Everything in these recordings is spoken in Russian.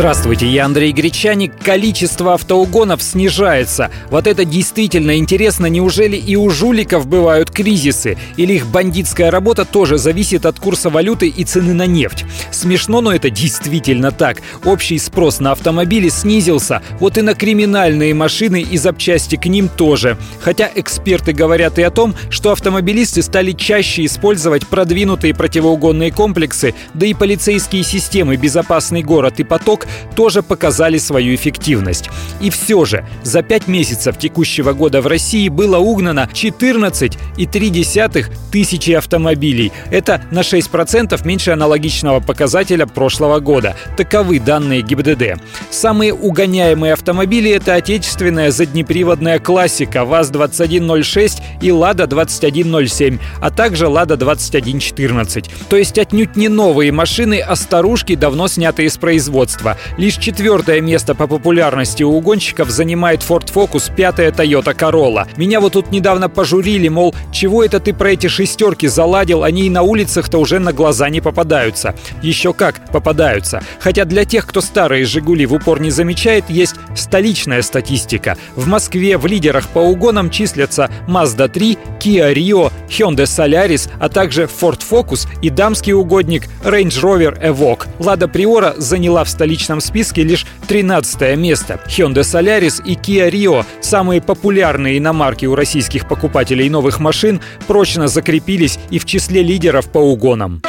Здравствуйте, я Андрей Гречаник. Количество автоугонов снижается. Вот это действительно интересно. Неужели и у жуликов бывают кризисы? Или их бандитская работа тоже зависит от курса валюты и цены на нефть? Смешно, но это действительно так. Общий спрос на автомобили снизился. Вот и на криминальные машины и запчасти к ним тоже. Хотя эксперты говорят и о том, что автомобилисты стали чаще использовать продвинутые противоугонные комплексы, да и полицейские системы «Безопасный город» и «Поток» тоже показали свою эффективность. И все же, за пять месяцев текущего года в России было угнано 14,3 тысячи автомобилей. Это на 6% меньше аналогичного показателя прошлого года. Таковы данные ГИБДД. Самые угоняемые автомобили – это отечественная заднеприводная классика ВАЗ-2106 и Лада-2107, а также Лада-2114. То есть отнюдь не новые машины, а старушки, давно снятые из производства. Лишь четвертое место по популярности у угонщиков занимает Ford Focus, пятая Toyota Corolla. Меня вот тут недавно пожурили, мол, чего это ты про эти шестерки заладил, они и на улицах-то уже на глаза не попадаются. Еще как попадаются. Хотя для тех, кто старые «Жигули» в упор не замечает, есть столичная статистика. В Москве в лидерах по угонам числятся Mazda 3, Kia Rio, Hyundai Solaris, а также Ford Focus и дамский угодник Range Rover Evoque. Лада Приора заняла в столичном конечном списке лишь 13 место. Hyundai Solaris и Kia Rio, самые популярные иномарки у российских покупателей новых машин, прочно закрепились и в числе лидеров по угонам.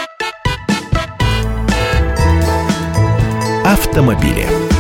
Автомобили.